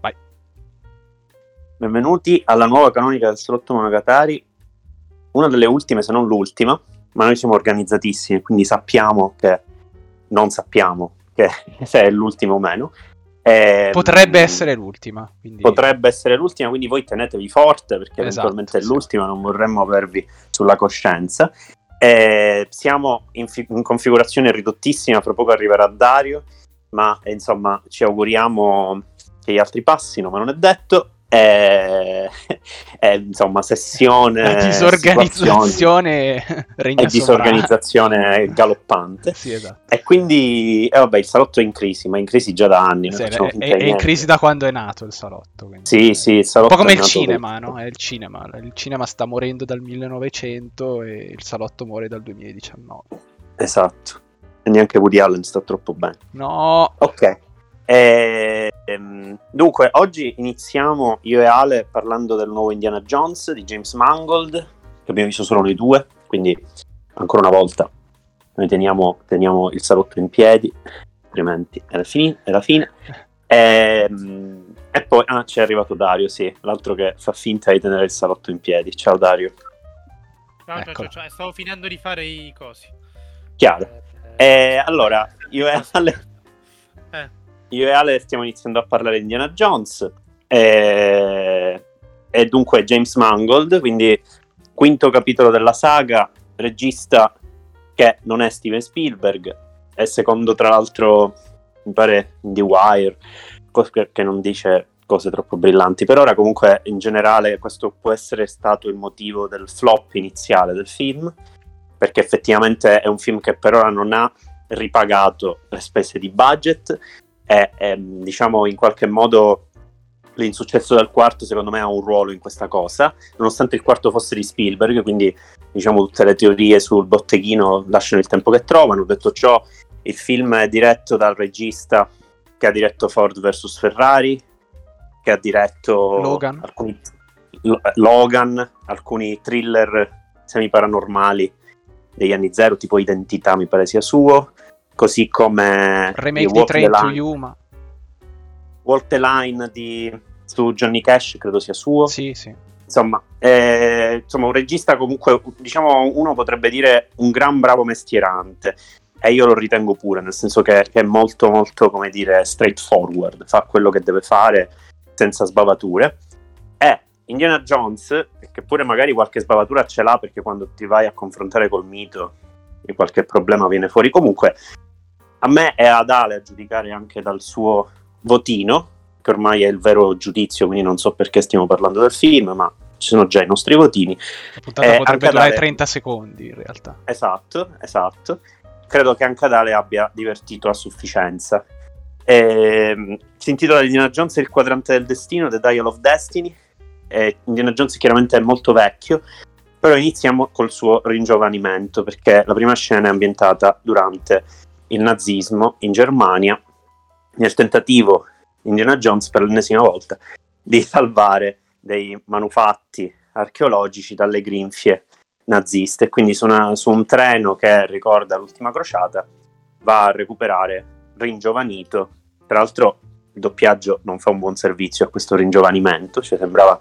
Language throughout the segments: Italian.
Vai. Benvenuti alla nuova canonica del Salotto Monogatari, una delle ultime se non l'ultima, ma noi siamo organizzatissimi, quindi sappiamo che non sappiamo che se è l'ultima o meno. Eh, Potrebbe essere l'ultima. Quindi... Potrebbe essere l'ultima, quindi voi tenetevi forte perché Esatto, eventualmente è sì. l'ultima, non vorremmo avervi sulla coscienza. Eh, siamo in, fi- in configurazione ridottissima, fra poco arriverà Dario, ma eh, insomma ci auguriamo che gli altri passino, ma non è detto. Eh, eh, insomma, sessione, La disorganizzazione e disorganizzazione galoppante. Sì, esatto. E quindi, eh, vabbè, il salotto è in crisi, ma è in crisi già da anni. Sì, è, è- è in crisi da quando è nato il salotto. quindi- Sì, sì, il Un salotto po' come è il cinema, no? È il cinema. Il cinema sta morendo dal 1900 e il salotto muore dal 2019. Esatto. E neanche Woody Allen sta troppo bene. No, Ok. Ehm, dunque, oggi iniziamo io e Ale parlando del nuovo Indiana Jones di James Mangold, che abbiamo visto solo noi due, quindi ancora una volta noi teniamo, teniamo il salotto in piedi, altrimenti è la fine. È la fine. Ehm, e poi, ah, c'è arrivato Dario, sì, l'altro che fa finta di tenere il salotto in piedi. Ciao Dario. Ciao, ciao, Eccola. ciao, ciao, stavo finendo di fare i cosi. Chiaro. Eh, allora, io e Ale Eh, io e Ale stiamo iniziando a parlare di Indiana Jones e, e dunque James Mangold, quindi quinto capitolo della saga, regista che non è Steven Spielberg, è secondo tra l'altro mi pare The Wire, che non dice cose troppo brillanti, per ora comunque in generale questo può essere stato il motivo del flop iniziale del film, perché effettivamente è un film che per ora non ha ripagato le spese di budget e, e, diciamo in qualche modo l'insuccesso del quarto secondo me ha un ruolo in questa cosa nonostante il quarto fosse di Spielberg quindi diciamo tutte le teorie sul botteghino lasciano il tempo che trovano detto ciò il film è diretto dal regista che ha diretto Ford vs Ferrari che ha diretto Logan. alcuni Lo- Logan alcuni thriller semi paranormali degli anni zero tipo Identità mi pare sia suo così come remake di Train to Line- Yuma. Walk the Line di, su Johnny Cash credo sia suo. Sì, sì. insomma, eh, insomma un regista comunque diciamo uno potrebbe dire un gran bravo mestierante. E io lo ritengo pure nel senso che, che è molto molto come dire straightforward. Fa quello che deve fare senza sbavature. E Indiana Jones che pure magari qualche sbavatura ce l'ha perché quando ti vai a confrontare col mito qualche problema viene fuori. Comunque a me è ad Ale a giudicare anche dal suo votino che ormai è il vero giudizio, quindi non so perché stiamo parlando del film, ma ci sono già i nostri votini. La puntata Eh, potrebbe durare dare- 30 secondi in realtà. Esatto, esatto. Credo che anche Adale abbia divertito a sufficienza. Ehm, si intitola Indiana Jones e il quadrante del destino, The Dial of Destiny. E Indiana Jones chiaramente è molto vecchio, però iniziamo col suo ringiovanimento, perché la prima scena è ambientata durante il nazismo in Germania, nel tentativo di Indiana Jones per l'ennesima volta di salvare dei manufatti archeologici dalle grinfie naziste. Quindi su, una- su un treno che ricorda l'ultima crociata va a recuperare ringiovanito. Tra l'altro il doppiaggio non fa un buon servizio a questo ringiovanimento, cioè sembrava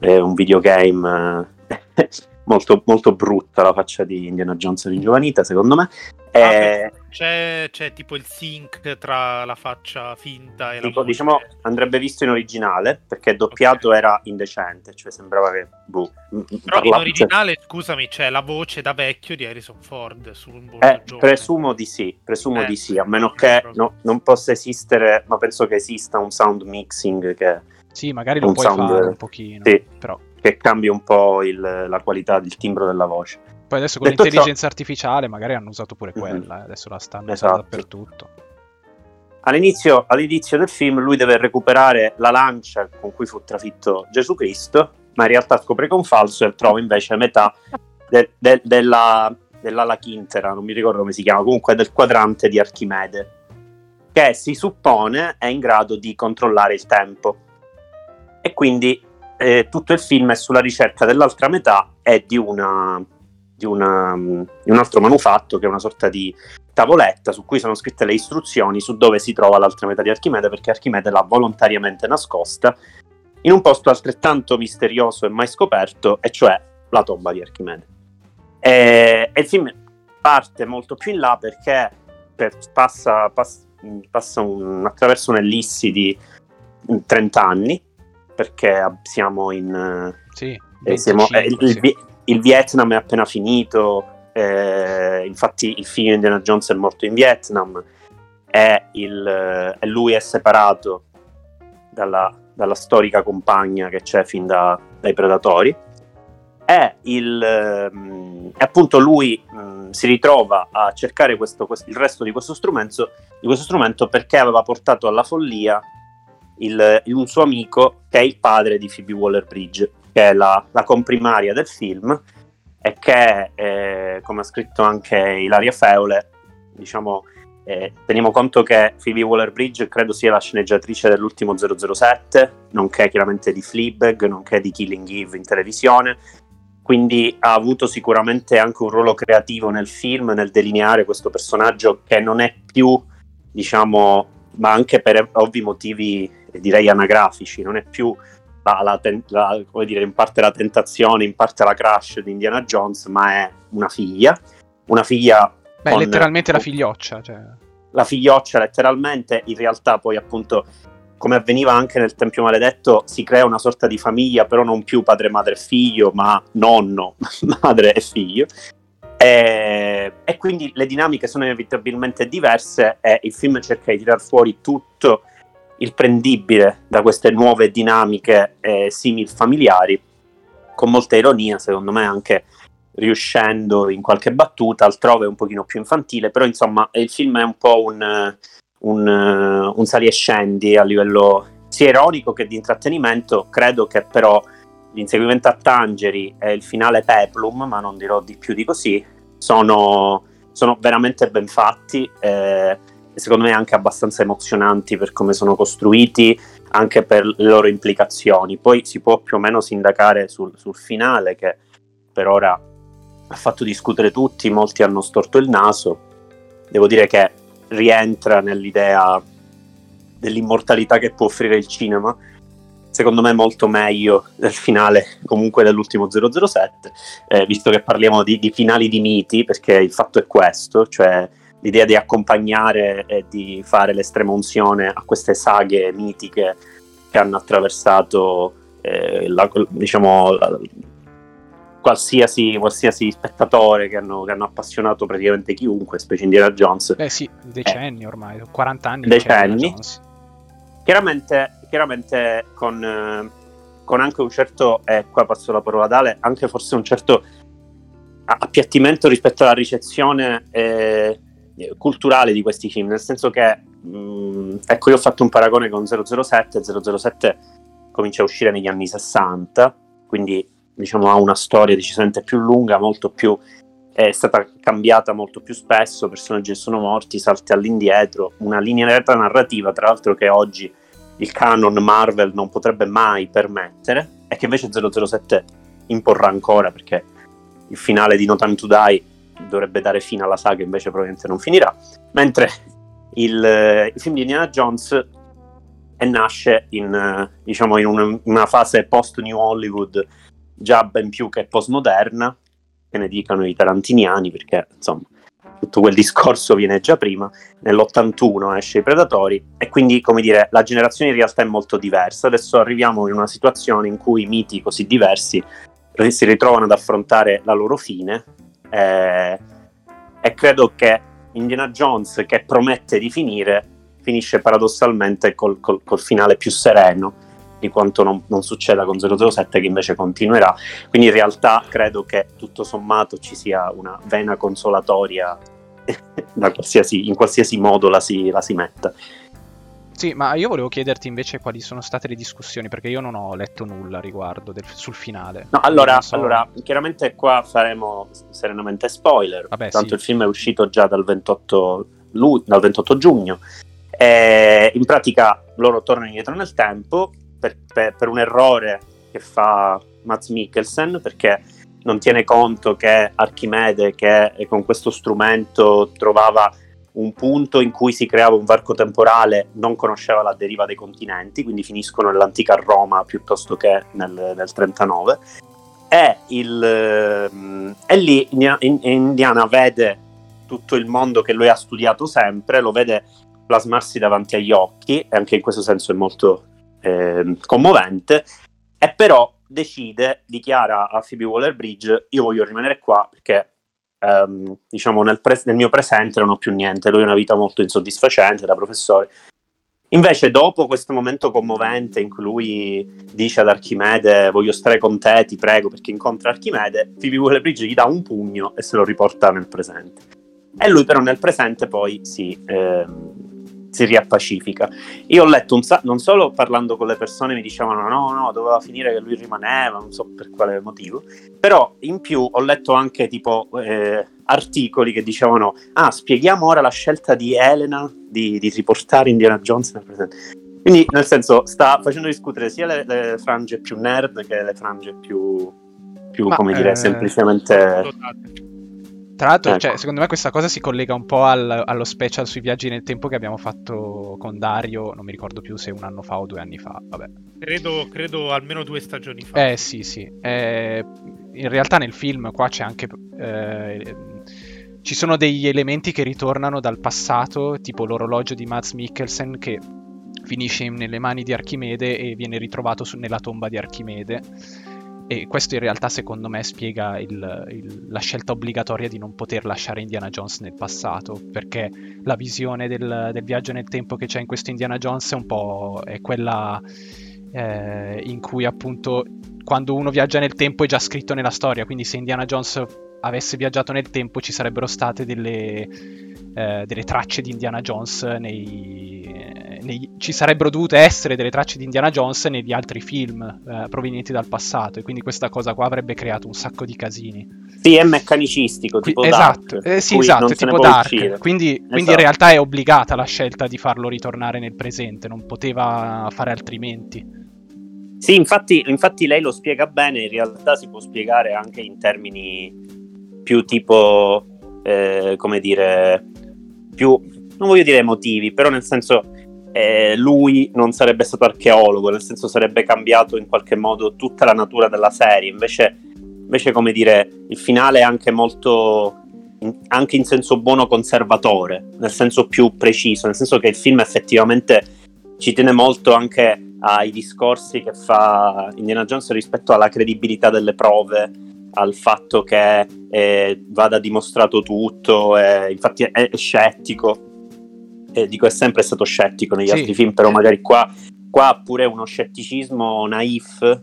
eh, un videogame eh, molto, molto brutta la faccia di Indiana Jones ringiovanita, secondo me. Eh, c'è, c'è tipo il sync tra la faccia finta e la tipo, voce. diciamo, andrebbe visto in originale perché doppiato Ok. era indecente, cioè sembrava che boh, Però in originale, scusami, c'è la voce da vecchio di Harrison Ford su un volto Eh, presumo di sì, presumo Eh, di sì, a meno che no- non possa esistere, ma penso che esista un sound mixing che, Sì, magari lo Un puoi sound- fare un pochino. sì. Però che cambi un po' il- la qualità del timbro della voce. Poi adesso con Detto ciò- l'intelligenza artificiale magari hanno usato pure Mhm. quella. eh, Adesso la stanno Esatto. usando dappertutto. All'inizio, all'inizio del film lui deve recuperare la lancia con cui fu trafitto Gesù Cristo, ma in realtà scopre che è un falso e trova invece metà de- de- della, dell'ala chintera, non mi ricordo come si chiama, comunque del quadrante di Archimede, che si suppone è in grado di controllare il tempo. E quindi eh, tutto il film è sulla ricerca dell'altra metà e di una, di una, di un altro manufatto che è una sorta di tavoletta su cui sono scritte le istruzioni su dove si trova l'altra metà di Archimede perché Archimede l'ha volontariamente nascosta in un posto altrettanto misterioso e mai scoperto e cioè la tomba di Archimede. E, e il film parte molto più in là perché per, passa, passa, passa un, attraverso un'ellissi di 30 anni perché siamo in sì, eh, siamo, eh, il, il, Vietnam è appena finito eh, infatti il figlio di Indiana Jones è morto in Vietnam e, il, e lui è separato dalla, dalla, storica compagna che c'è fin da, dai predatori. E, il, ehm, e appunto lui mh, si ritrova a cercare questo, questo, il resto di questo, strumento, di questo strumento perché aveva portato alla follia il, un suo amico che è il padre di Phoebe Waller-Bridge, che è la, la comprimaria del film e che, eh, come ha scritto anche Ilaria Feule, diciamo, eh, teniamo conto che Phoebe Waller-Bridge credo sia la sceneggiatrice dell'ultimo 007, nonché chiaramente di Fleabag, nonché di Killing Eve in televisione, quindi ha avuto sicuramente anche un ruolo creativo nel film, nel delineare questo personaggio che non è più, diciamo, ma anche per ovvi motivi direi anagrafici, non è più la, la, la, come dire, in parte la tentazione, in parte la crush di Indiana Jones, ma è una figlia, una figlia... Beh, con, letteralmente la figlioccia. Cioè. La figlioccia letteralmente, in realtà poi appunto come avveniva anche nel Tempio Maledetto, si crea una sorta di famiglia, però non più padre, madre e figlio, ma nonno, madre e figlio. E, e, quindi le dinamiche sono inevitabilmente diverse e il film cerca di tirar fuori tutto il prendibile da queste nuove dinamiche eh, simil familiari, con molta ironia, secondo me anche riuscendo in qualche battuta, altrove un pochino più infantile, però insomma il film è un po' un un, un sali e scendi a livello sia ironico che di intrattenimento. Credo che però l'inseguimento a Tangeri e il finale Peplum, ma non dirò di più di così, sono, sono veramente ben fatti eh, secondo me anche abbastanza emozionanti per come sono costruiti, anche per le loro implicazioni. Poi si può più o meno sindacare sul, sul finale che per ora ha fatto discutere tutti, molti hanno storto il naso. Devo dire che rientra nell'idea dell'immortalità che può offrire il cinema. Secondo me molto meglio del finale comunque dell'ultimo 007, eh, visto che parliamo di, di, finali di miti, perché il fatto è questo, cioè l'idea di accompagnare e di fare l'estrema unzione a queste saghe mitiche che hanno attraversato eh, la, diciamo, la, qualsiasi, qualsiasi spettatore che hanno, che hanno, appassionato praticamente chiunque, specie Indiana Jones. Beh sì, decenni eh, ormai, 40 anni. Decenni. Chiaramente, chiaramente con, eh, con, anche un certo, e eh, qua passo la parola ad Ale, anche forse un certo appiattimento rispetto alla ricezione eh, culturale di questi film, nel senso che, mh, mm, ecco, io ho fatto un paragone con 007, 007 comincia a uscire negli anni 60, quindi diciamo, ha una storia decisamente più lunga, molto più è stata cambiata molto più spesso, personaggi sono morti, salti all'indietro, una linea narrativa, tra l'altro che oggi il canon Marvel non potrebbe mai permettere e che invece 007 imporrà ancora perché il finale di No Time to Die dovrebbe dare fine alla saga, invece probabilmente non finirà, mentre il, il film di Indiana Jones nasce in, diciamo, in una, una fase post-New Hollywood già ben più che postmoderna, che ne dicano i tarantiniani, perché insomma tutto quel discorso viene già prima, nell'81 esce i Predatori e quindi come dire la generazione in realtà è molto diversa, adesso arriviamo in una situazione in cui miti così diversi si ritrovano ad affrontare la loro fine eh, e credo che Indiana Jones che promette di finire finisce paradossalmente col, col, col finale più sereno di quanto non, non, succeda con 007 che invece continuerà. Quindi in realtà credo che tutto sommato ci sia una vena consolatoria qualsiasi, in qualsiasi modo la si, la si metta. Sì, ma io volevo chiederti invece quali sono state le discussioni, perché io non ho letto nulla riguardo del, sul finale. No, allora, so... allora, chiaramente qua faremo serenamente spoiler. Vabbè, tanto sì. il film è uscito già dal 28, lu- dal 28 giugno. E in pratica loro tornano indietro nel tempo per, per, per un errore che fa Mats Mikkelsen, perché non tiene conto che Archimede, che con questo strumento trovava un punto in cui si creava un varco temporale, non conosceva la deriva dei continenti, quindi finiscono nell'antica Roma piuttosto che nel, nel 39. E, il, ehm, e lì Indiana vede tutto il mondo che lui ha studiato sempre, lo vede plasmarsi davanti agli occhi, e anche in questo senso è molto eh, commovente, e però decide, dichiara a Phoebe Waller-Bridge, io voglio rimanere qua perché ehm, diciamo nel, pre- nel, mio presente non ho più niente, lui ha una vita molto insoddisfacente da professore. Invece dopo questo momento commovente in cui lui dice ad Archimede voglio stare con te, ti prego, perché incontra Archimede, Phoebe Waller-Bridge gli dà un pugno e se lo riporta nel presente. E lui però nel presente poi si... Ehm, si riappacifica. Io ho letto un sa- non solo parlando con le persone mi dicevano no, no, doveva finire che lui rimaneva, non so per quale motivo, però in più ho letto anche tipo eh, articoli che dicevano ah, spieghiamo ora la scelta di Elena di, di riportare Indiana Jones nel presente. Quindi, nel senso, sta facendo discutere sia le, le frange più nerd che le frange più, più Ma, come dire, eh... semplicemente tra l'altro, ecco. cioè, secondo me questa cosa si collega un po' al, allo special sui viaggi nel tempo che abbiamo fatto con Dario, non mi ricordo più se un anno fa o due anni fa, vabbè. Credo, credo almeno due stagioni fa. Eh sì, sì. Eh, in realtà nel film qua c'è anche... Eh, ci sono degli elementi che ritornano dal passato, tipo l'orologio di Mads Mikkelsen che finisce nelle mani di Archimede e viene ritrovato su, nella tomba di Archimede e questo in realtà secondo me spiega il, il, la scelta obbligatoria di non poter lasciare Indiana Jones nel passato, perché la visione del, del viaggio nel tempo che c'è in questo Indiana Jones è un po' è quella eh, in cui appunto quando uno viaggia nel tempo è già scritto nella storia, quindi se Indiana Jones avesse viaggiato nel tempo ci sarebbero state delle, eh, delle tracce di Indiana Jones nei, nei, ci sarebbero dovute essere delle tracce di Indiana Jones negli altri film eh, provenienti dal passato e quindi questa cosa qua avrebbe creato un sacco di casini. Sì, è meccanicistico, tipo Qui, esatto, eh, sì, esatto, tipo Dark. Quindi, esatto. quindi, in realtà è obbligata la scelta di farlo ritornare nel presente, non poteva fare altrimenti. Sì, infatti, infatti lei lo spiega bene, in realtà si può spiegare anche in termini più tipo, eh, come dire, più, non voglio dire emotivi, però nel senso eh, lui non sarebbe stato archeologo, nel senso sarebbe cambiato in qualche modo tutta la natura della serie, invece, invece come dire, il finale è anche molto, anche in senso buono conservatore, nel senso più preciso, nel senso che il film effettivamente ci tiene molto anche ai discorsi che fa Indiana Jones rispetto alla credibilità delle prove, al fatto che eh, vada dimostrato tutto, eh, infatti è, scettico dico è sempre stato scettico negli sì. altri film, però magari qua, qua ha pure uno scetticismo naif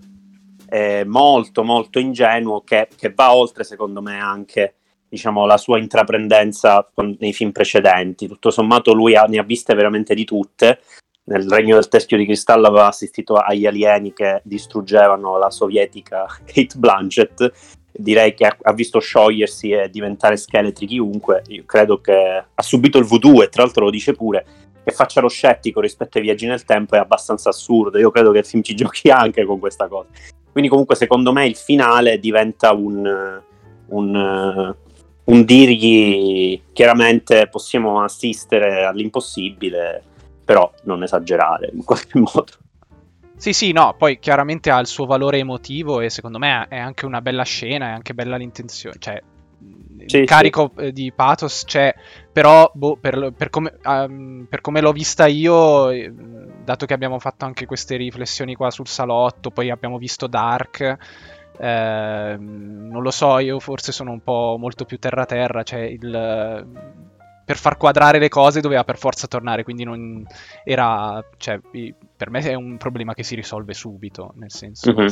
eh, molto molto ingenuo che, che, va oltre secondo me anche diciamo, la sua intraprendenza nei film precedenti. Tutto sommato lui ha, ne ha viste veramente di tutte. Nel Regno del Teschio di Cristallo aveva assistito agli alieni che distruggevano la sovietica Kate Blanchett direi che ha, visto sciogliersi e diventare scheletri chiunque. Io credo che ha subito il voodoo e tra l'altro lo dice pure. Che faccia lo scettico rispetto ai viaggi nel tempo è abbastanza assurdo. Io credo che il film ci giochi anche con questa cosa. Quindi, comunque, secondo me il finale diventa un, un, un dirgli chiaramente possiamo assistere all'impossibile, però non esagerare in qualche modo. Sì, sì, no, poi chiaramente ha il suo valore emotivo e secondo me è anche una bella scena, è anche bella l'intenzione, cioè sì, il carico sì. Eh, di pathos c'è, però boh, per, per, come, um, per, come, l'ho vista io, eh, dato che abbiamo fatto anche queste riflessioni qua sul salotto, poi abbiamo visto Dark, eh, non lo so, io forse sono un po' molto più terra-terra, cioè il per far quadrare le cose doveva per forza tornare, quindi non era, cioè, per me è un problema che si risolve subito, nel senso... Mm-hmm.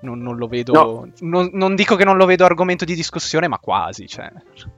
Non, non, lo vedo. No. Non, non, dico che non lo vedo argomento di discussione, ma quasi. Cioè.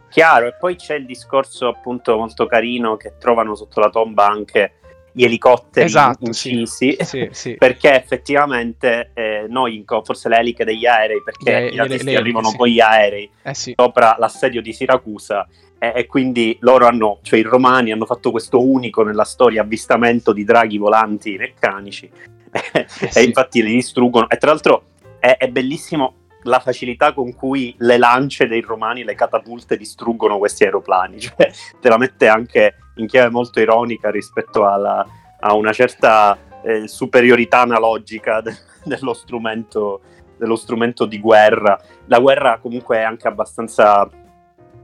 Chiaro, e poi c'è il discorso appunto molto carino che trovano sotto la tomba anche gli elicotteri esatto, incisi, sì, sì, perché effettivamente eh, noi, forse le eliche degli aerei, perché le, i nazisti arrivano con gli aerei eh, sopra l'assedio di Siracusa e, e, quindi loro hanno, cioè i romani hanno fatto questo unico nella storia avvistamento di draghi volanti meccanici eh, e infatti li distruggono. E tra l'altro è, è bellissimo la facilità con cui le lance dei romani, le catapulte distruggono questi aeroplani, cioè te la mette anche in chiave molto ironica rispetto alla, a una certa eh, superiorità analogica de- dello, strumento, dello strumento di guerra. La guerra comunque è anche abbastanza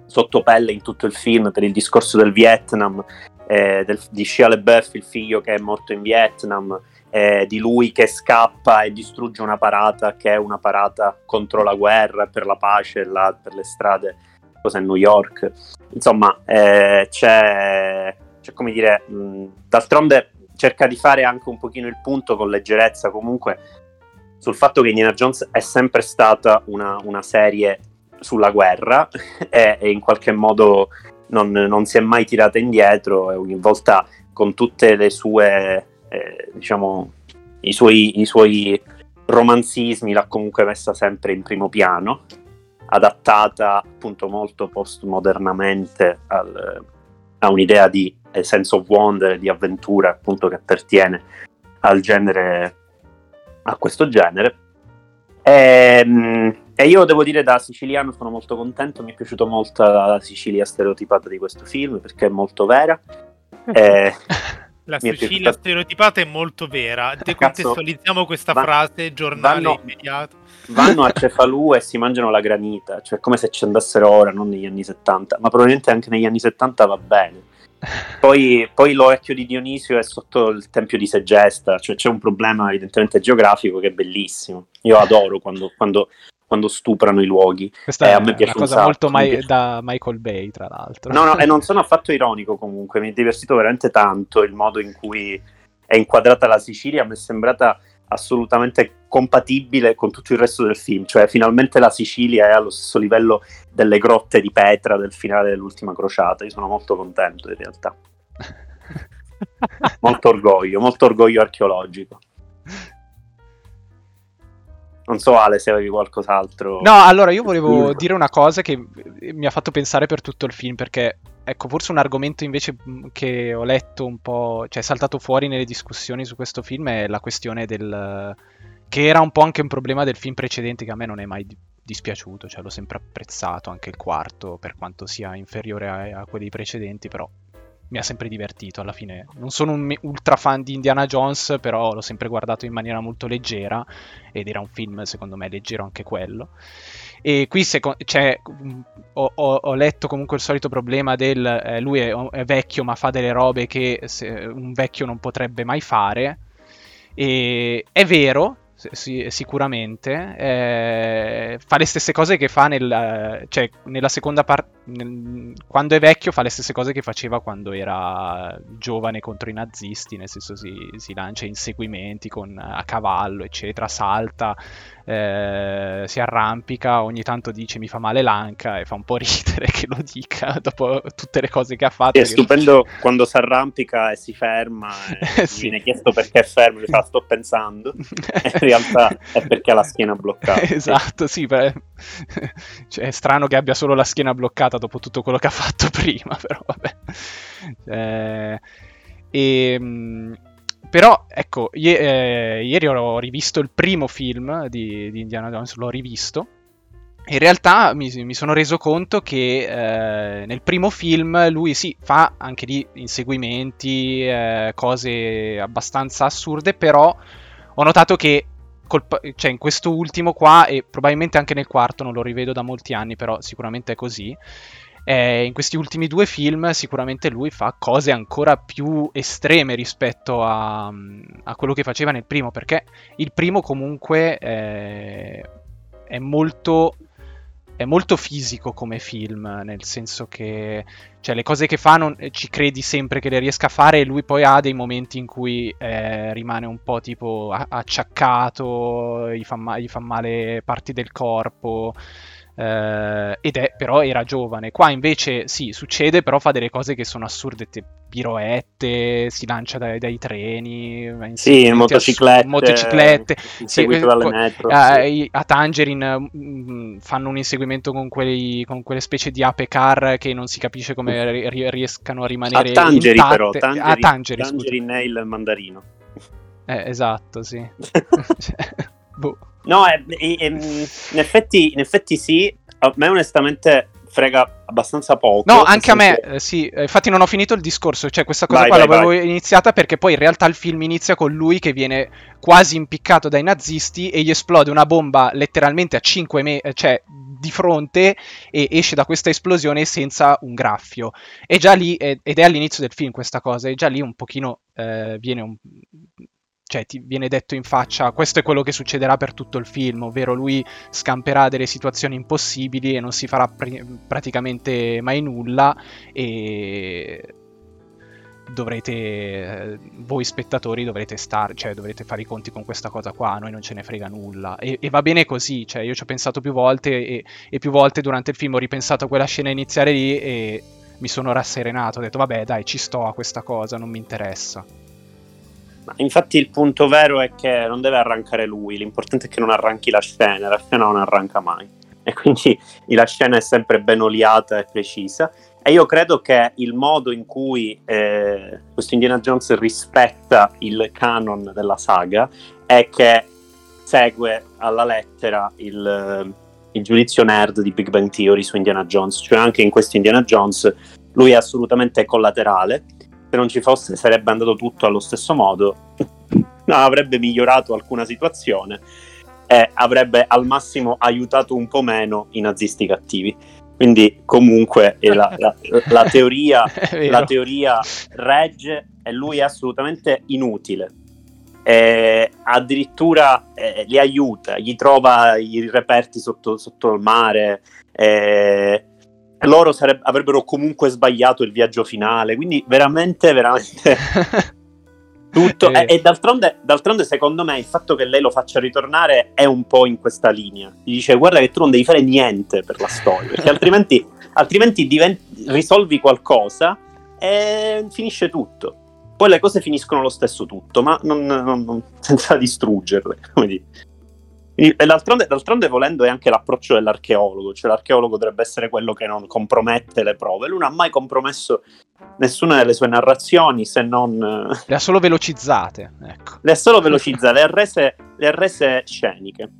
sottopelle in tutto il film per il discorso del Vietnam, eh, del, di Shia LaBeouf, il figlio che è morto in Vietnam, eh, di lui che scappa e distrugge una parata che è una parata contro la guerra per la pace là, per le strade, cosa in New York. Insomma, eh, c'è, c'è, come dire, mh, d'altronde cerca di fare anche un pochino il punto con leggerezza comunque sul fatto che Indiana Jones è sempre stata una, una serie sulla guerra e, e, in qualche modo non, non si è mai tirata indietro e ogni volta con tutte le sue eh, diciamo, i suoi, i suoi romanzismi l'ha comunque messa sempre in primo piano, adattata appunto molto postmodernamente al, a un'idea di sense of wonder, di avventura appunto che appartiene al genere, a questo genere. E, ehm, e, io devo dire da siciliano sono molto contento, mi è piaciuta molto la Sicilia stereotipata di questo film perché è molto vera. e, eh, La Sicilia stereotipata è molto vera. Decontestualizziamo questa Va- frase, giornale vanno, immediato. Vanno a Cefalù e si mangiano la granita, cioè come se ci andassero ora, non negli anni 70, ma probabilmente anche negli anni 70 va bene. Poi, poi l'orecchio di Dionisio è sotto il tempio di Segesta, cioè c'è un problema evidentemente geografico che è bellissimo. Io adoro quando, quando quando stuprano i luoghi. Questa eh, è una cosa un molto mai, da Michael Bay, tra l'altro. No, no, e non sono affatto ironico comunque, mi è divertito veramente tanto il modo in cui è inquadrata la Sicilia, mi è sembrata assolutamente compatibile con tutto il resto del film, cioè finalmente la Sicilia è allo stesso livello delle grotte di Petra del finale dell'ultima crociata, io sono molto contento in realtà. molto orgoglio, molto orgoglio archeologico. Non so Ale se avevi qualcos'altro. No, allora io volevo dire una cosa che mi ha fatto pensare per tutto il film perché ecco, forse un argomento invece che ho letto un po', cioè saltato fuori nelle discussioni su questo film è la questione del che era un po' anche un problema del film precedente che a me non è mai dispiaciuto, cioè l'ho sempre apprezzato anche il quarto per quanto sia inferiore a, a quelli precedenti, però mi ha sempre divertito alla fine. Non sono un ultra fan di Indiana Jones, però l'ho sempre guardato in maniera molto leggera ed era un film secondo me leggero anche quello. E qui seco- cioè, ho, ho, ho, letto comunque il solito problema del eh, lui è, è, vecchio ma fa delle robe che se, un vecchio non potrebbe mai fare. E è vero, sì, sicuramente. Eh, fa le stesse cose che fa nel, cioè, nella seconda parte. Quando è vecchio, fa le stesse cose che faceva quando era giovane contro i nazisti. Nel senso, si, si lancia inseguimenti con, a cavallo, eccetera, salta, eh, si arrampica, ogni tanto dice mi fa male l'anca e fa un po' ridere che lo dica dopo tutte le cose che ha fatto. È stupendo quando si arrampica e si ferma e sì. viene chiesto perché è fermo, gli fa sto pensando, in realtà è perché ha la schiena bloccata. esatto, sì, beh, cioè, è strano che abbia solo la schiena bloccata dopo tutto quello che ha fatto prima, però vabbè. Eh, e ehm, però, ecco, i- eh, ieri ho rivisto il primo film di, di, Indiana Jones, l'ho rivisto. In realtà mi, mi sono reso conto che eh, nel primo film lui sì, fa anche lì inseguimenti, eh, cose abbastanza assurde, però ho notato che colpa- cioè in questo ultimo qua, e probabilmente anche nel quarto, non lo rivedo da molti anni, però sicuramente è così, eh, in questi ultimi due film sicuramente lui fa cose ancora più estreme rispetto a, a quello che faceva nel primo, perché il primo comunque eh, è molto è molto fisico come film, nel senso che cioè, le cose che fa non, ci credi sempre che le riesca a fare e lui poi ha dei momenti in cui eh, rimane un po' tipo acciaccato, gli fa, ma- gli fa male parti del corpo. Uh, ed è però era giovane. Qua invece sì, succede, però fa delle cose che sono assurde, te, piroette, si lancia dai, dai treni, sì, motociclette, motociclette sì, dalle a, sì. a Tangerine mh, mm, fanno un inseguimento con, quelli, con, quelle specie di ape car che non si capisce come ri- riescano a rimanere a Tangeri intatte. però, Tangeri, a Tangeri, Tangerine è il mandarino. Eh, esatto, sì. cioè, boh. No, è, è, è, in, effetti, in effetti sì. A me onestamente frega abbastanza poco. No, anche a me, eh, sì. Infatti non ho finito il discorso, cioè questa cosa vai, qua vai, l'avevo vai. iniziata perché poi in realtà il film inizia con lui che viene quasi impiccato dai nazisti e gli esplode una bomba letteralmente a 5 metri, cioè di fronte e esce da questa esplosione senza un graffio. E già lì, ed è all'inizio del film questa cosa, e già lì un pochino eh, viene un, cioè ti viene detto in faccia questo è quello che succederà per tutto il film, ovvero lui scamperà delle situazioni impossibili e non si farà pr- praticamente mai nulla e dovrete voi spettatori dovrete stare, cioè dovrete fare i conti con questa cosa qua, noi non ce ne frega nulla e, e va bene così, cioè io ci ho pensato più volte e, e più volte durante il film ho ripensato a quella scena iniziale lì e mi sono rasserenato, ho detto vabbè dai ci sto a questa cosa, non mi interessa. Infatti il punto vero è che non deve arrancare lui, l'importante è che non arranchi la scena, la scena non arranca mai. E quindi la scena è sempre ben oliata e precisa. E io credo che il modo in cui eh, questo Indiana Jones rispetta il canon della saga è che segue alla lettera il, il giudizio nerd di Big Bang Theory su Indiana Jones, cioè anche in questo Indiana Jones lui è assolutamente collaterale se non ci fosse sarebbe andato tutto allo stesso modo, no, avrebbe migliorato alcuna situazione e avrebbe al massimo aiutato un po' meno i nazisti cattivi. Quindi comunque la, la, la, teoria, la teoria regge e lui è assolutamente inutile. E addirittura eh, li aiuta, gli trova i reperti sotto, sotto il mare, eh, loro sareb- avrebbero comunque sbagliato il viaggio finale, quindi veramente, veramente... tutto. e, e d'altronde, d'altronde, secondo me, il fatto che lei lo faccia ritornare è un po' in questa linea. Gli dice, guarda che tu non devi fare niente per la storia, perché altrimenti, altrimenti divent- risolvi qualcosa e finisce tutto. Poi le cose finiscono lo stesso tutto, ma non, non, non, senza distruggerle, come dire. E d'altronde, d'altronde, volendo, è anche l'approccio dell'archeologo, cioè l'archeologo dovrebbe essere quello che non compromette le prove. Lui non ha mai compromesso nessuna delle sue narrazioni se non. Le ha solo velocizzate, ecco. Le ha solo velocizzate, le ha rese, le ha rese sceniche.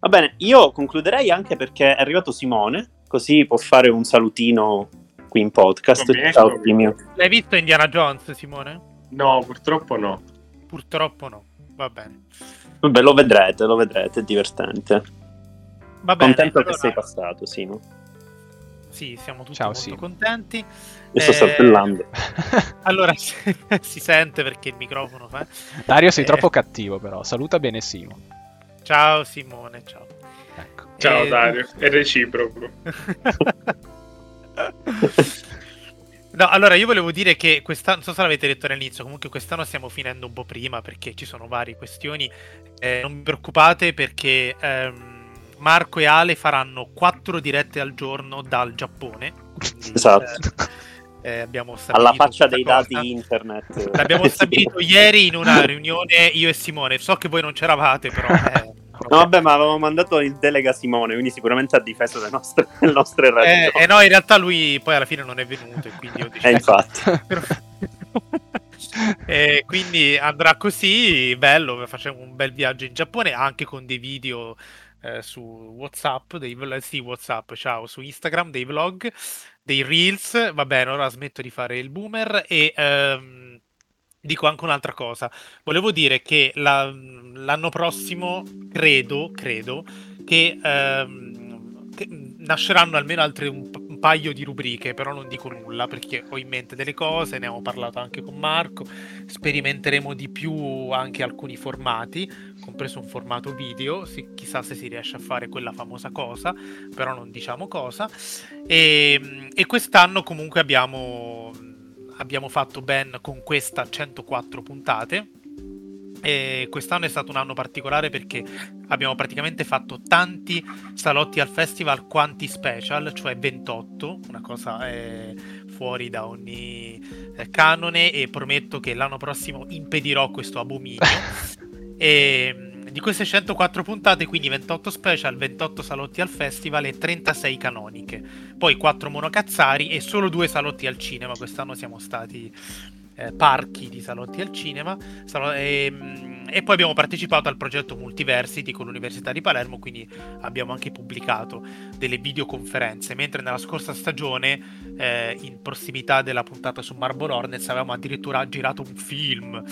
Va bene, io concluderei anche perché è arrivato Simone, così può fare un salutino qui in podcast. Ciao, mio. L'hai visto Indiana Jones, Simone? No, purtroppo no. Purtroppo no, va bene. Vabbè, lo vedrete, lo vedrete, è divertente. Va bene, Contento allora... che sei passato, Simo. Sì, siamo tutti Ciao, molto sì. contenti. Io sto eh... saltellando. allora, si sente perché il microfono fa... Dario, sei eh... troppo cattivo però. Saluta bene Simo. Ciao Simone, ciao. Ecco. Ciao eh... Dario, è reciproco. No, allora io volevo dire che quest'anno, non so se l'avete detto all'inizio, comunque quest'anno stiamo finendo un po' prima perché ci sono varie questioni. Eh, non vi preoccupate perché ehm, Marco e Ale faranno quattro dirette al giorno dal Giappone. Quindi, esatto. Eh, eh, abbiamo Alla faccia dei cosa. dati internet. L'abbiamo stabilito ieri in una riunione io e Simone. So che voi non c'eravate, però... Eh, No, vabbè, ma avevamo mandato il delega Simone, quindi sicuramente ha difeso le nostre, le nostre ragioni. Eh, eh, no, in realtà lui poi alla fine non è venuto e quindi io dicevo... Eh, infatti. e quindi andrà così, bello, facciamo un bel viaggio in Giappone, anche con dei video eh, su WhatsApp, dei, sì, WhatsApp, ciao, su Instagram, dei vlog, dei reels, va bene, ora smetto di fare il boomer e... Ehm, Dico anche un'altra cosa. Volevo dire che la, l'anno prossimo credo, credo che, ehm, che nasceranno almeno altre un, un, paio di rubriche, però non dico nulla perché ho in mente delle cose, ne ho parlato anche con Marco, sperimenteremo di più anche alcuni formati, compreso un formato video, si, chissà se si riesce a fare quella famosa cosa, però non diciamo cosa. E, e quest'anno comunque abbiamo abbiamo fatto ben con questa 104 puntate. E quest'anno è stato un anno particolare perché abbiamo praticamente fatto tanti salotti al festival quanti special, cioè 28, una cosa eh, fuori da ogni eh, canone e prometto che l'anno prossimo impedirò questo abominio. e di queste 104 puntate, quindi 28 special, 28 salotti al festival e 36 canoniche. Poi 4 monocazzari e solo 2 salotti al cinema. Quest'anno siamo stati eh, parchi di salotti al cinema. Salo- e, ehm, e, poi abbiamo partecipato al progetto Multiversity con l'Università di Palermo, quindi abbiamo anche pubblicato delle videoconferenze, mentre nella scorsa stagione, eh, in prossimità della puntata su Marble Hornets, avevamo addirittura girato un film,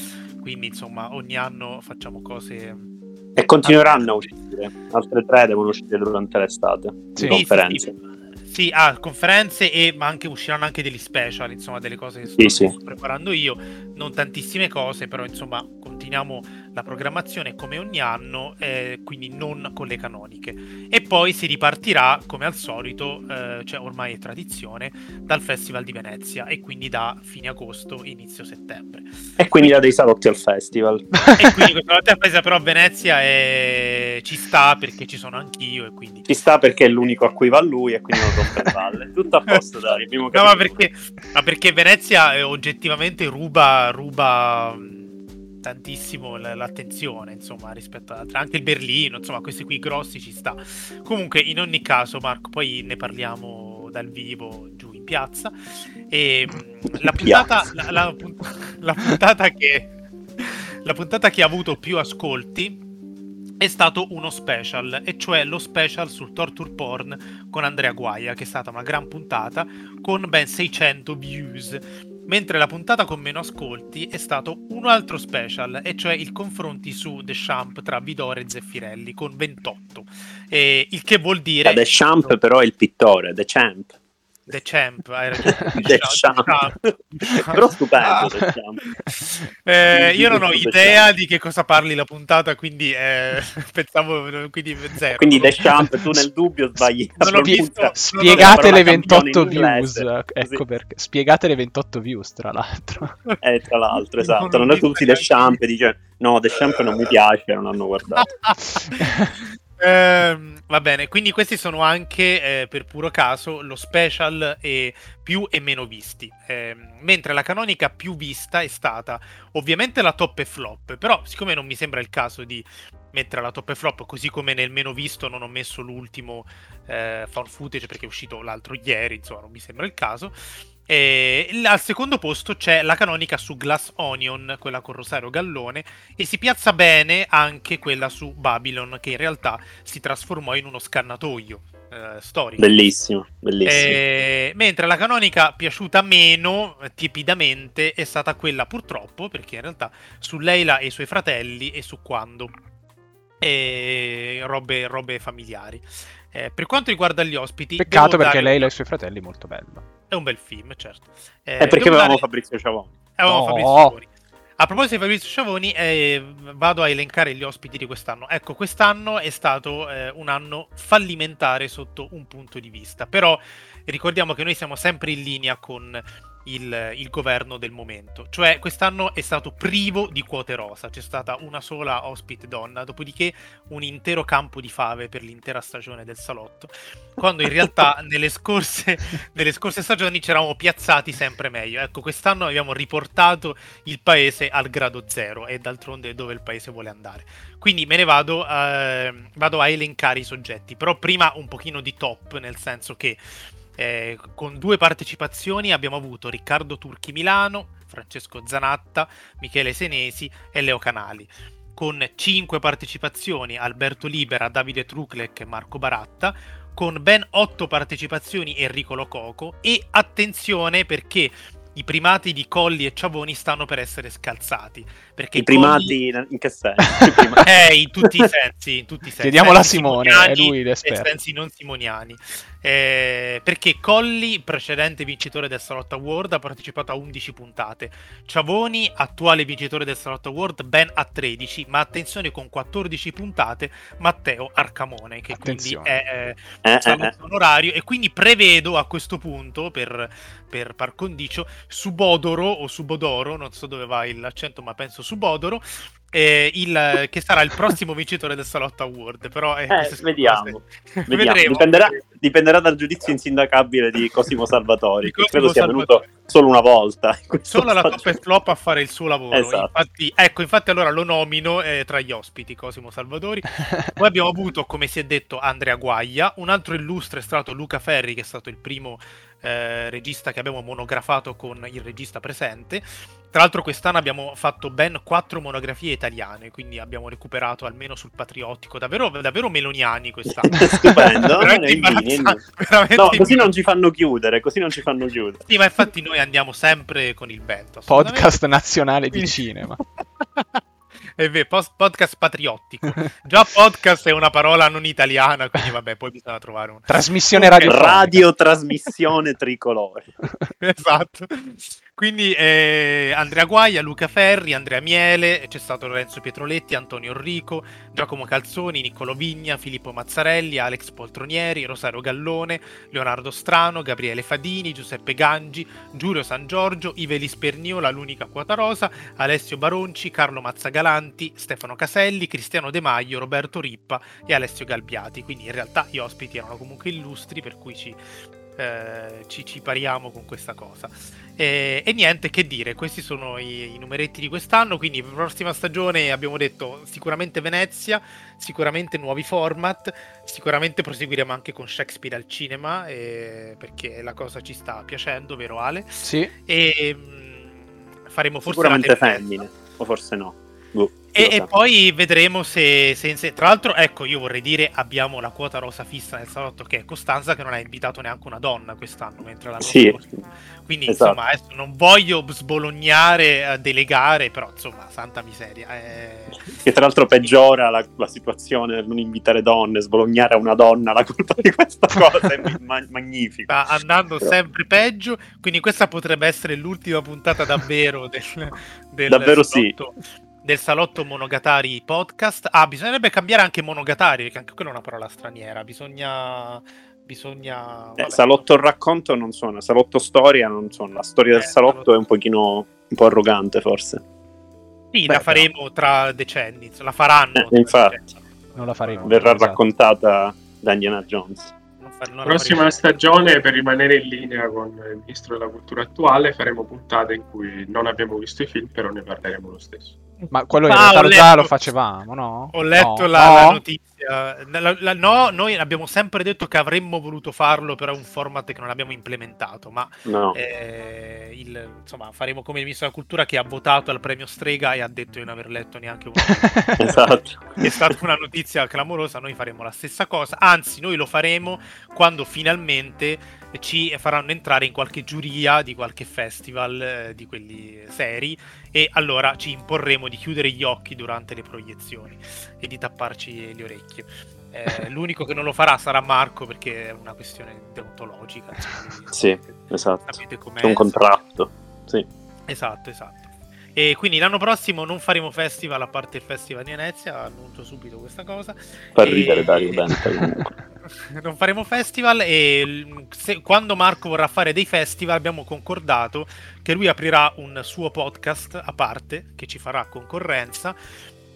quindi insomma ogni anno facciamo cose... E continueranno a uscire, altre tre devono uscire durante l'estate, sì, conferenze. Sì, ah, conferenze e ma anche usciranno anche degli special, insomma, delle cose che sto, sì, sì. preparando io, non tantissime cose, però insomma, continuiamo la programmazione come ogni anno, eh, quindi non con le canoniche. E poi si ripartirà, come al solito, eh, cioè ormai è tradizione, dal Festival di Venezia e quindi da fine agosto, inizio settembre. E quindi da dei salotti al festival. E quindi questo salotti al festival, però Venezia è... ci sta perché ci sono anch'io e quindi... Ci sta perché è l'unico a cui va lui e quindi non rompe le palle. Tutto a posto, Dario. No, ma perché, ma perché Venezia eh, oggettivamente ruba... ruba tantissimo l'attenzione, insomma, rispetto ad altri. Anche il Berlino, insomma, questi qui grossi ci sta. Comunque, in ogni caso, Marco, poi ne parliamo dal vivo giù in piazza. E mm, la puntata, la, la, la puntata che la puntata che ha avuto più ascolti è stato uno special, e cioè lo special sul torture porn con Andrea Guaia, che è stata una gran puntata con ben 600 views mentre la puntata con meno ascolti è stato un altro special, e cioè il confronti su The Champ tra Vidore e Zeffirelli con 28. E il che vuol dire... The Champ però è il pittore, The Champ. The Champ, hai ragione. The Champ. Però stupendo The Champ. Eh, io non ho idea di che cosa parli la puntata, quindi eh, pensavo quindi zero. Quindi The Champ, tu nel dubbio sbagli. Visto, spiegate le 28 views, ecco perché. Spiegate le 28 views, tra l'altro. Eh, tra l'altro, esatto. Non, non è tutti The Champ dice no, The Champ non mi piace, non hanno guardato. Eh, va bene, quindi questi sono anche eh, per puro caso lo special e più e meno visti. Eh, mentre la canonica più vista è stata ovviamente la top e flop, però siccome non mi sembra il caso di mettere la top e flop, così come nel meno visto non ho messo l'ultimo eh, found footage perché è uscito l'altro ieri, insomma non mi sembra il caso. E al secondo posto c'è la canonica su Glass Onion, quella con Rosario Gallone, e si piazza bene anche quella su Babylon, che in realtà si trasformò in uno scannatoio eh, storico. Bellissimo, bellissimo. E... mentre la canonica piaciuta meno, tiepidamente, è stata quella purtroppo, perché in realtà su Leila e i suoi fratelli e su Quando. E robe, robe familiari. Eh, per quanto riguarda gli ospiti... Peccato perché Leila e i suoi fratelli è molto bello. È un bel film, certo. Eh, è perché avevamo dare... Fabrizio Sciavoni. Avevamo no. Fabrizio Sciavoni. A proposito di Fabrizio Sciavoni, eh, vado a elencare gli ospiti di quest'anno. Ecco, quest'anno è stato eh, un anno fallimentare sotto un punto di vista, però ricordiamo che noi siamo sempre in linea con il, il, governo del momento. Cioè, quest'anno è stato privo di quote rosa, c'è stata una sola ospite donna, dopodiché un intero campo di fave per l'intera stagione del salotto, quando in realtà nelle scorse, nelle scorse stagioni ci eravamo piazzati sempre meglio. Ecco, quest'anno abbiamo riportato il paese al grado zero e d'altronde dove il paese vuole andare. Quindi me ne vado, eh, vado a elencare i soggetti, però prima un pochino di top, nel senso che eh, con due partecipazioni abbiamo avuto Riccardo Turchi Milano, Francesco Zanatta, Michele Senesi e Leo Canali. Con cinque partecipazioni Alberto Libera, Davide Truclec e Marco Baratta. Con ben otto partecipazioni Enrico Lococo. E attenzione perché i primati di Colli e Ciavoni stanno per essere scalzati. Perché I primati Colli... in che senso? eh, in tutti i sensi. In tutti i sensi. Chiediamola a Simone, è lui l'esperto. sensi non simoniani. Eh, perché Colli, precedente vincitore del Salotto Award, ha partecipato a 11 puntate. Ciavoni, attuale vincitore del Salotto Award, ben a 13, ma attenzione con 14 puntate, Matteo Arcamone, che attenzione. quindi è eh, eh, eh, eh, onorario. E quindi prevedo a questo punto, per, per par condicio, Subodoro o Subodoro, non so dove va l'accento, ma penso Subodoro, eh, il, che sarà il prossimo vincitore del Salotto Award. Però eh, eh, vediamo. vediamo. Dipenderà, dipenderà, dal giudizio insindacabile di Cosimo Salvatori, di Cosimo credo sia venuto solo una volta. Solo la top e flop a fare il suo lavoro. Esatto. Infatti, ecco, infatti allora lo nomino eh, tra gli ospiti Cosimo Salvatori. Poi abbiamo avuto, come si è detto, Andrea Guaglia, un altro illustre è stato Luca Ferri, che è stato il primo eh, regista che abbiamo monografato con il regista presente. Tra l'altro quest'anno abbiamo fatto ben quattro monografie italiane, quindi abbiamo recuperato almeno sul patriottico, davvero, davvero meloniani quest'anno. Stupendo, no, così non ci fanno chiudere, così non ci fanno chiudere. Sì, ma infatti noi andiamo sempre con il vento. Podcast nazionale di cinema. è vero, podcast patriottico. Già podcast è una parola non italiana, quindi vabbè, poi bisogna trovare una... Trasmissione radio. Radio trasmissione tricolore. esatto. Quindi eh, Andrea Guaia, Luca Ferri, Andrea Miele, c'è stato Lorenzo Pietroletti, Antonio Enrico, Giacomo Calzoni, Niccolo Vigna, Filippo Mazzarelli, Alex Poltronieri, Rosario Gallone, Leonardo Strano, Gabriele Fadini, Giuseppe Gangi, Giulio San Giorgio, Ivelis Perniola, l'unica quota rosa, Alessio Baronci, Carlo Mazzagalanti, Stefano Caselli, Cristiano De Maio, Roberto Rippa e Alessio Galbiati. Quindi in realtà gli ospiti erano comunque illustri, per cui ci, eh, ci, ci pariamo con questa cosa. E, e, niente, che dire, questi sono i, i, numeretti di quest'anno, quindi per la prossima stagione abbiamo detto sicuramente Venezia, sicuramente nuovi format, sicuramente proseguiremo anche con Shakespeare al cinema, eh, perché la cosa ci sta piacendo, vero Ale? Sì. E mm, faremo forse... Sicuramente femmine, o forse no. Boh, e, e, poi vedremo se, se, se, Tra l'altro, ecco, io vorrei dire: abbiamo la quota rosa fissa nel salotto che è Costanza, che non ha invitato neanche una donna quest'anno, mentre l'anno sì. Quindi, esatto. insomma, adesso non voglio sbolognare a delegare, però, insomma, santa miseria. È... Che tra l'altro peggiora la, la situazione del non invitare donne, sbolognare una donna la colpa di questa cosa è ma- magnifico. Sta andando però... sempre peggio, quindi questa potrebbe essere l'ultima puntata davvero del, del davvero salotto. sì del salotto Monogatari podcast. Ah, bisognerebbe cambiare anche Monogatari, perché anche quella è una parola straniera. Bisogna. Bisogna. Eh, salotto racconto non suona, salotto storia non suona. La storia eh, del salotto, salotto, è un pochino un po' arrogante, forse. Sì, Beh, la faremo no. tra decenni. La faranno. Eh, infatti, non la faremo. Verrà esatto. raccontata da Indiana Jones. La prossima stagione, per rimanere in linea con il ministro della cultura attuale, faremo puntate in cui non abbiamo visto i film, però ne parleremo lo stesso. Ma quello in ah, realtà già lo facevamo, no? Ho letto no. La, no. la, notizia. La, la, no, noi abbiamo sempre detto che avremmo voluto farlo, però è un format che non abbiamo implementato. Ma no. eh, il, insomma, faremo come il ministro della cultura che ha votato al premio Strega e ha detto di non aver letto neanche un Esatto. È stata una notizia clamorosa. Noi faremo la stessa cosa. Anzi, noi lo faremo quando finalmente ci faranno entrare in qualche giuria di qualche festival eh, di quelli seri e allora ci imporremo di chiudere gli occhi durante le proiezioni e di tapparci le orecchie. Eh, l'unico che non lo farà sarà Marco perché è una questione deontologica. Sì, esatto. C'è un contratto. Sì. Esatto, esatto. E quindi l'anno prossimo non faremo festival a parte il festival di Venezia, annuncio subito questa cosa. Fa e... ridere Dario Benta non faremo festival e se, quando Marco vorrà fare dei festival abbiamo concordato che lui aprirà un suo podcast a parte che ci farà concorrenza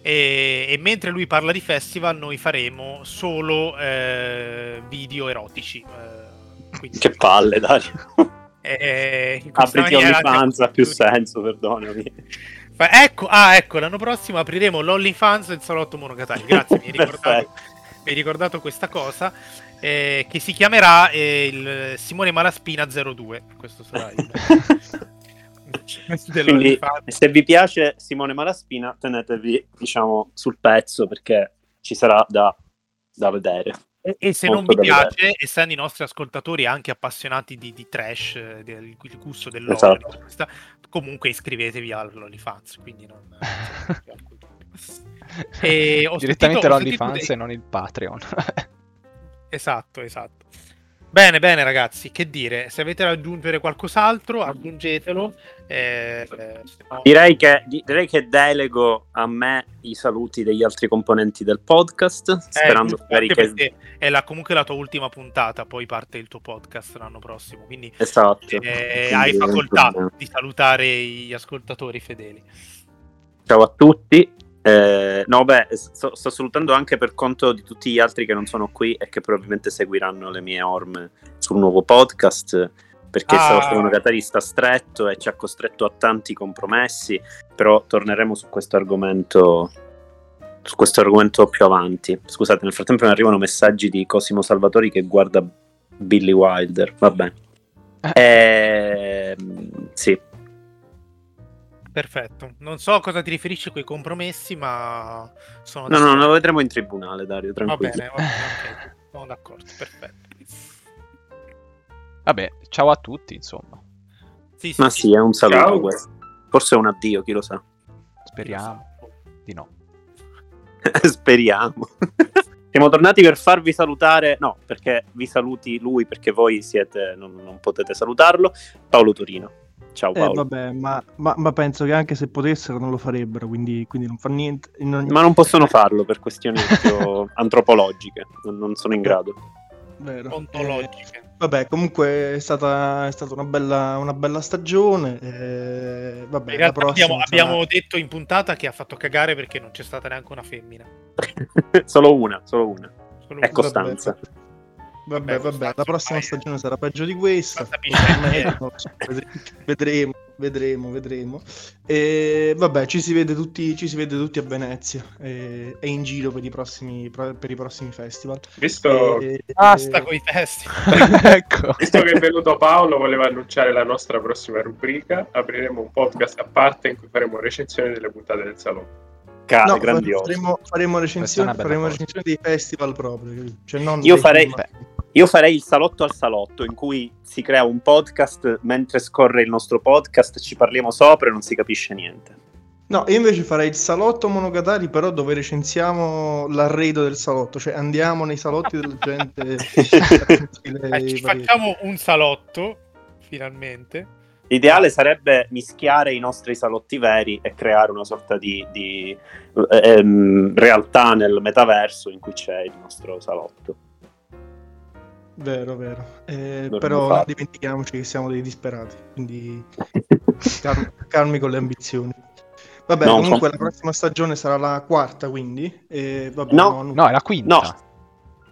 e, e mentre lui parla di festival noi faremo solo eh, video erotici. Eh, quindi... Che palle Dario! Eh, Apriti OnlyFans ha più senso, perdonami. Ecco, ah, ecco, l'anno prossimo apriremo l'OnlyFans il salotto Monogatari. Grazie, mi hai ricordato, mi hai ricordato questa cosa. Eh, che si chiamerà eh, il Simone Malaspina 02. Questo sarà il. Quindi, se vi piace Simone Malaspina, tenetevi diciamo sul pezzo perché ci sarà da, da vedere. E, e se non vi piace, essendo i nostri ascoltatori anche appassionati di, di trash, eh, del gusto dell'oro, esatto. questa, comunque iscrivetevi all'OnlyFans. Quindi non, e Direttamente l'OnlyFans dei... e non il Patreon. esatto, esatto. Bene, bene ragazzi, che dire, se avete da aggiungere qualcos'altro, aggiungetelo. Eh, no... direi, che, direi, che, delego a me i saluti degli altri componenti del podcast, eh, sperando eh, che... È la, comunque la tua ultima puntata, poi parte il tuo podcast l'anno prossimo, quindi, esatto. eh, quindi hai facoltà di salutare gli ascoltatori fedeli. Ciao a tutti, eh, no, beh, sto, sto, salutando anche per conto di tutti gli altri che non sono qui e che probabilmente seguiranno le mie orme sul nuovo podcast. Perché ah. Salotto Monogatari sta stretto e ci ha costretto a tanti compromessi. Però torneremo su questo argomento. Su questo argomento più avanti. Scusate, nel frattempo mi arrivano messaggi di Cosimo Salvatori che guarda Billy Wilder. Va bene. Ehm, sì. Perfetto. Non so a cosa ti riferisci con i compromessi, ma sono No, no, lo vedremo in tribunale, Dario, Va tranquillo. bene, va bene, ok. Sono d'accordo, perfetto. Vabbè, ciao a tutti, insomma. Sì, sì, Ma sì, è un saluto. Forse è un addio, chi lo sa. Speriamo di no. Speriamo. Siamo tornati per farvi salutare, no, perché vi saluti lui, perché voi siete, non, non potete salutarlo, Paolo Torino. Ciao Eh, Paolo. vabbè, ma, ma- ma penso che anche se potessero non lo farebbero, quindi, quindi non fa niente. Non- Ma non possono farlo per questioni antropologiche, non, non sono in grado. vero. Ontologiche. Eh, vabbè, comunque è stata, è stata una, bella, una bella stagione. eh, vabbè, In la realtà prossima abbiamo, sarà- abbiamo detto in puntata che ha fatto cagare perché non c'è stata neanche una femmina. solo una, solo una. Solo È una. Costanza. Vabbè, Vabbè, vabbè, la prossima stagione sarà peggio di questa. Vedremo, vedremo, vedremo. E vabbè, ci si vede tutti, ci si vede tutti a Venezia e, e in giro per i prossimi, per i prossimi festival. Visto, E- Basta e- con i testi. ecco. visto che è venuto Paolo, voleva annunciare la nostra prossima rubrica. Apriremo un podcast a parte in cui faremo recensioni delle puntate del salotto. Ca- No, grandioso. faremo, faremo bella faremo cosa. recensioni dei festival proprio. Cioè non Io farei- film. Io farei il salotto al salotto, in cui si crea un podcast mentre scorre il nostro podcast, ci parliamo sopra e non si capisce niente. No, io invece farei il salotto Monogatari, però dove recensiamo l'arredo del salotto, cioè andiamo nei salotti della gente. Eh, ci facciamo un salotto, finalmente. L'ideale sarebbe mischiare i nostri salotti veri e creare una sorta di, di, ehm, realtà nel metaverso in cui c'è il nostro salotto. Vero, vero. Eh, però non dimentichiamoci che siamo dei disperati, quindi calmi, calmi con le ambizioni. Vabbè, No, comunque com- la prossima stagione sarà la quarta, quindi. E vabbè, No. non- No, è la quinta. No,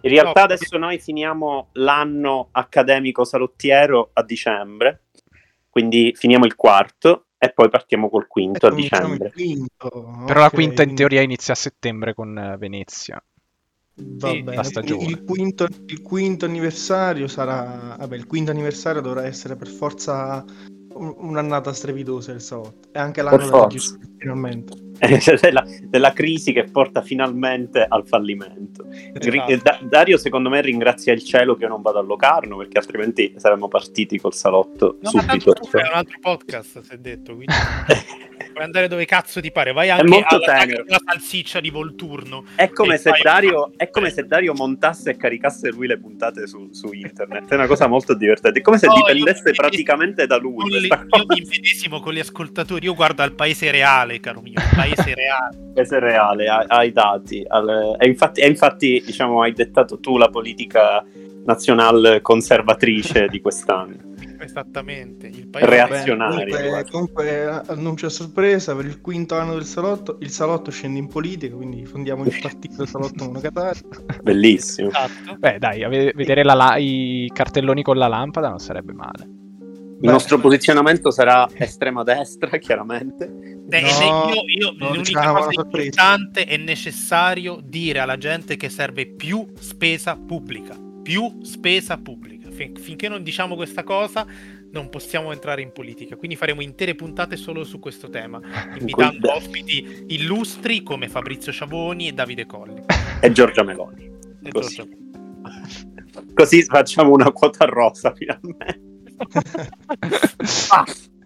in realtà No. adesso noi finiamo l'anno accademico salottiero a dicembre, quindi finiamo il quarto e poi partiamo col eh, quinto a cominciamo dicembre. il quinto. Però la ok, quinta in teoria inizia a settembre con eh, Venezia. Va Sì, bene, la stagione. quindi Il quinto, il quinto anniversario sarà. Vabbè, il quinto anniversario dovrà essere per forza un- un'annata strepitosa del salotto. E anche l'anno della finalmente. della, della crisi che porta finalmente al fallimento. Esatto. Da- Dario, secondo me, ringrazia il cielo che io non vado a Locarno perché altrimenti saremmo partiti col salotto No, ma subito. fai un altro podcast, si è detto, quindi puoi andare dove cazzo ti pare. Vai anche alla salsiccia di Volturno. È come, se Dario, è come se Dario montasse e caricasse lui le puntate su, su internet. È una cosa molto divertente. È come se No, io dipendesse mi- praticamente da lui. Io cosa. mi medesimo con gli ascoltatori, io guardo al paese reale, caro mio, il paese reale. Questo è reale, hai dati. al- e, infatti, e infatti, diciamo, hai dettato tu la politica nazionale conservatrice di quest'anno. Esattamente, il paese Reazio- reale. Azionario, Comunque, annuncio a sorpresa per il quinto anno del salotto. Il salotto scende in politica, quindi fondiamo il partito del salotto Monogatari. Bellissimo. Esatto. Beh, dai, vedere la la- i cartelloni con la lampada non sarebbe male. Il nostro posizionamento sarà estrema destra, chiaramente. No, io, io- l'unica diciamo cosa importante è necessario dire alla gente che serve più spesa pubblica. Più spesa pubblica. Fin- finché non diciamo questa cosa, non possiamo entrare in politica. Quindi faremo intere puntate solo su questo tema, invitando Quel- ospiti illustri come Fabrizio Sciavoni e Davide Colli. E Giorgia Meloni. E Così. Giorgio- Così facciamo una quota rosa finalmente. Ah,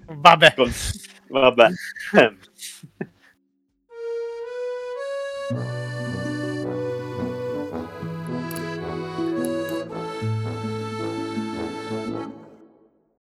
vabbè. Vabbè.